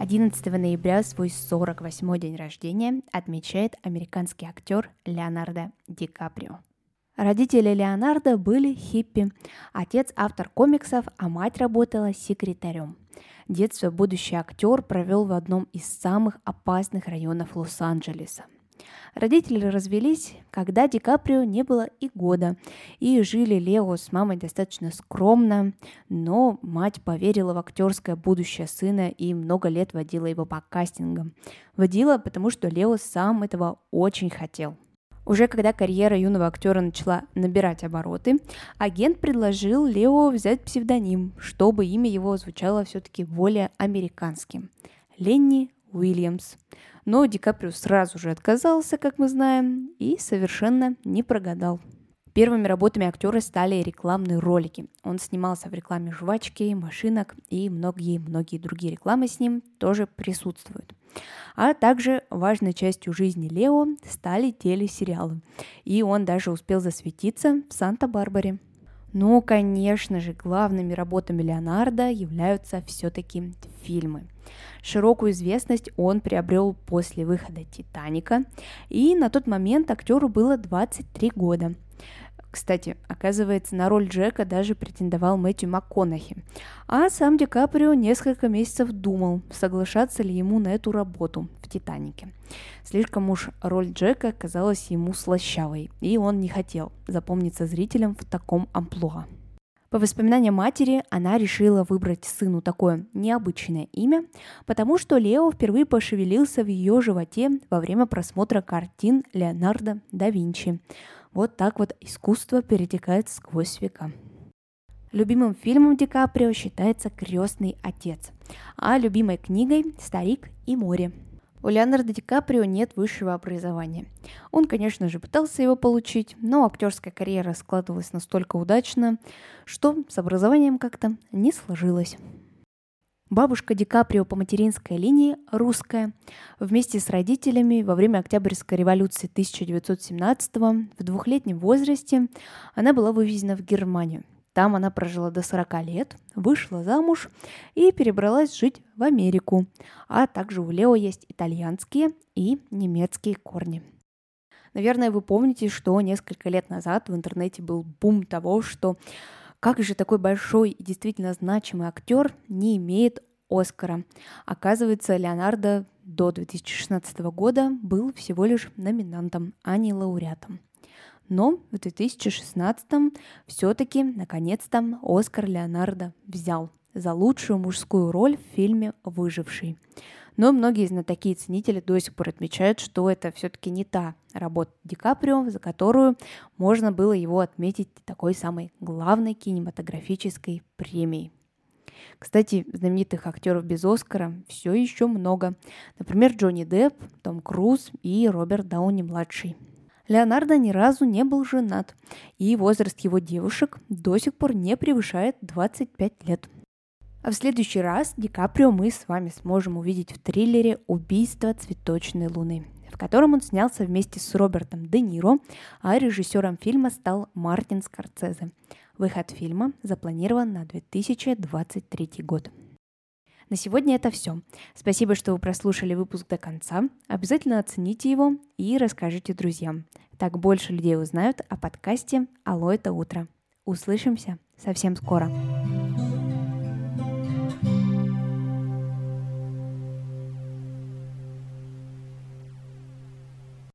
11 ноября свой 48-й день рождения отмечает американский актер Леонардо Ди Каприо. Родители Леонардо были хиппи. Отец автор комиксов, а мать работала секретарем. Детство будущий актер провел в одном из самых опасных районов Лос-Анджелеса – Родители развелись, когда Ди Каприо не было и года, и жили Лео с мамой достаточно скромно, но мать поверила в актерское будущее сына и много лет водила его по кастингам. Водила, потому что Лео сам этого очень хотел. Уже когда карьера юного актера начала набирать обороты, агент предложил Лео взять псевдоним, чтобы имя его звучало все-таки более американским. Ленни Уильямс. Но Ди Каприо сразу же отказался, как мы знаем, и совершенно не прогадал. Первыми работами актера стали рекламные ролики. Он снимался в рекламе жвачки, машинок и многие-многие другие рекламы с ним тоже присутствуют. А также важной частью жизни Лео стали телесериалы. И он даже успел засветиться в Санта-Барбаре. Ну, конечно же, главными работами Леонардо являются все-таки фильмы. Широкую известность он приобрел после выхода «Титаника», и на тот момент актеру было 23 года. Кстати, оказывается, на роль Джека даже претендовал Мэтью МакКонахи. А сам Ди Каприо несколько месяцев думал, соглашаться ли ему на эту работу в «Титанике». Слишком уж роль Джека казалась ему слащавой, и он не хотел запомниться зрителям в таком амплуа. По воспоминаниям матери, она решила выбрать сыну такое необычное имя, потому что Лео впервые пошевелился в ее животе во время просмотра картин Леонардо да Винчи. Вот так вот искусство перетекает сквозь века. Любимым фильмом Ди Каприо считается «Крестный отец», а любимой книгой «Старик и море». У Леонардо Ди Каприо нет высшего образования. Он, конечно же, пытался его получить, но актерская карьера складывалась настолько удачно, что с образованием как-то не сложилось. Бабушка Ди Каприо по материнской линии русская. Вместе с родителями во время Октябрьской революции 1917 в двухлетнем возрасте она была вывезена в Германию. Там она прожила до 40 лет, вышла замуж и перебралась жить в Америку. А также у Лео есть итальянские и немецкие корни. Наверное, вы помните, что несколько лет назад в интернете был бум того, что как же такой большой и действительно значимый актер не имеет Оскара. Оказывается, Леонардо до 2016 года был всего лишь номинантом, а не лауреатом. Но в 2016 все-таки, наконец-то, Оскар Леонардо взял за лучшую мужскую роль в фильме «Выживший». Но многие знатоки и ценители до сих пор отмечают, что это все-таки не та работа Ди Каприо, за которую можно было его отметить такой самой главной кинематографической премией. Кстати, знаменитых актеров без Оскара все еще много. Например, Джонни Депп, Том Круз и Роберт Дауни-младший. Леонардо ни разу не был женат, и возраст его девушек до сих пор не превышает 25 лет. А в следующий раз Ди Каприо мы с вами сможем увидеть в триллере «Убийство цветочной луны», в котором он снялся вместе с Робертом Де Ниро, а режиссером фильма стал Мартин Скорцезе. Выход фильма запланирован на 2023 год. На сегодня это все. Спасибо, что вы прослушали выпуск до конца. Обязательно оцените его и расскажите друзьям. Так больше людей узнают о подкасте «Алло, это утро». Услышимся совсем скоро.